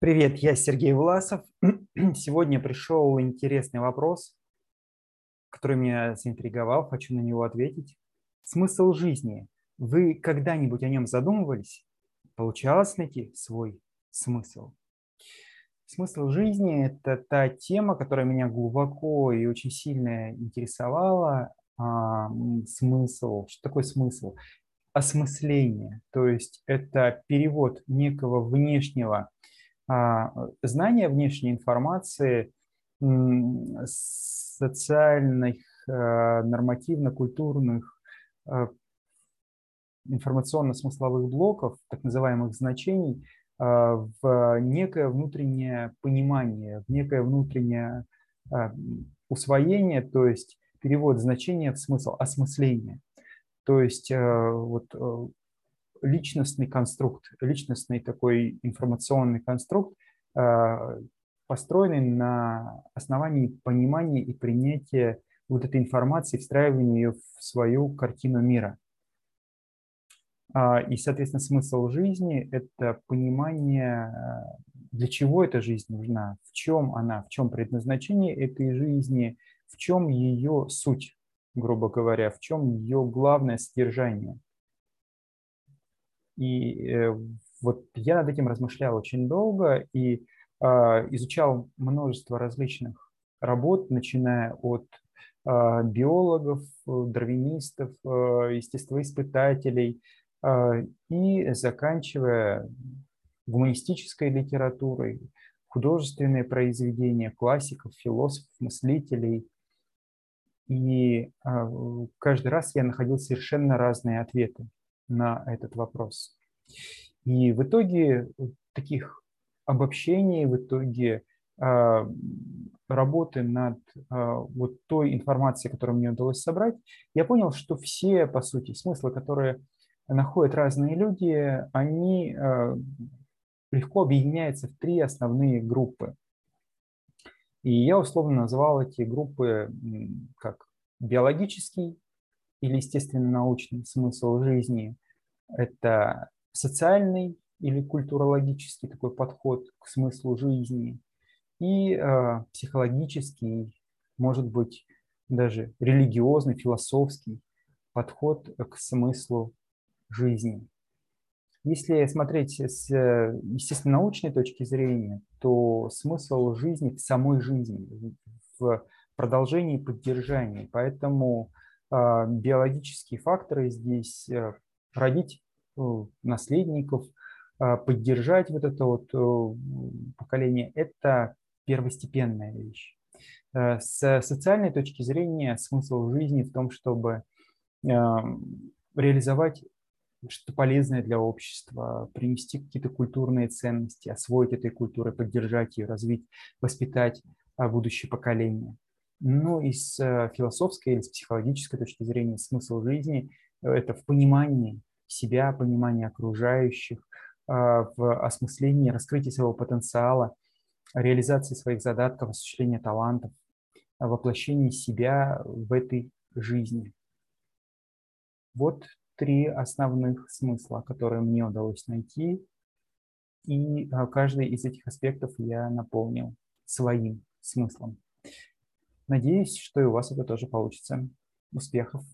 Привет, я Сергей Власов. Сегодня пришел интересный вопрос, который меня заинтриговал, хочу на него ответить. Смысл жизни. Вы когда-нибудь о нем задумывались? Получалось найти свой смысл? Смысл жизни – это та тема, которая меня глубоко и очень сильно интересовала. А, смысл. Что такое смысл? Осмысление. То есть это перевод некого внешнего знание внешней информации, социальных, а, нормативно-культурных, а, информационно-смысловых блоков, так называемых значений, в некое внутреннее понимание, в некое внутреннее усвоение, то есть перевод значения в смысл, осмысление. То есть вот личностный конструкт, личностный такой информационный конструкт, а, построенный на основании понимания и принятия вот этой информации, встраивания ее в свою картину мира. А, и, соответственно, смысл жизни – это понимание, для чего эта жизнь нужна, в чем она, в чем предназначение этой жизни, в чем ее суть, грубо говоря, в чем ее главное содержание – и э, вот я над этим размышлял очень долго и а, изучал множество различных работ, начиная от а, биологов, дарвинистов, а, естествоиспытателей и заканчивая гуманистической литературой, художественные произведения классиков, философов, мыслителей. И каждый раз я находил совершенно разные ответы на этот вопрос. И в итоге таких обобщений, в итоге а, работы над а, вот той информацией, которую мне удалось собрать, я понял, что все, по сути, смыслы, которые находят разные люди, они а, легко объединяются в три основные группы. И я условно назвал эти группы как биологический, или естественно-научный смысл жизни – это социальный или культурологический такой подход к смыслу жизни и э, психологический, может быть, даже религиозный, философский подход к смыслу жизни. Если смотреть с естественно-научной точки зрения, то смысл жизни в самой жизни, в продолжении и поддержании. Поэтому а, биологические факторы здесь э, родить э, наследников, а, поддержать вот это вот э, поколение – это первостепенная вещь. С социальной точки зрения смысл жизни в том, чтобы реализовать что-то полезное для общества, принести какие-то культурные ценности, освоить этой культурой, поддержать ее, развить, воспитать будущее поколение. Но и с э, философской или с психологической точки зрения смысл жизни э, – это в понимании себя, понимании окружающих, а, в осмыслении, раскрытии своего потенциала, реализации своих задатков, осуществлении талантов, воплощении себя в этой жизни. Вот три основных смысла, которые мне удалось найти, и а, каждый из этих аспектов я наполнил своим смыслом. Надеюсь, что и у вас это тоже получится. Успехов!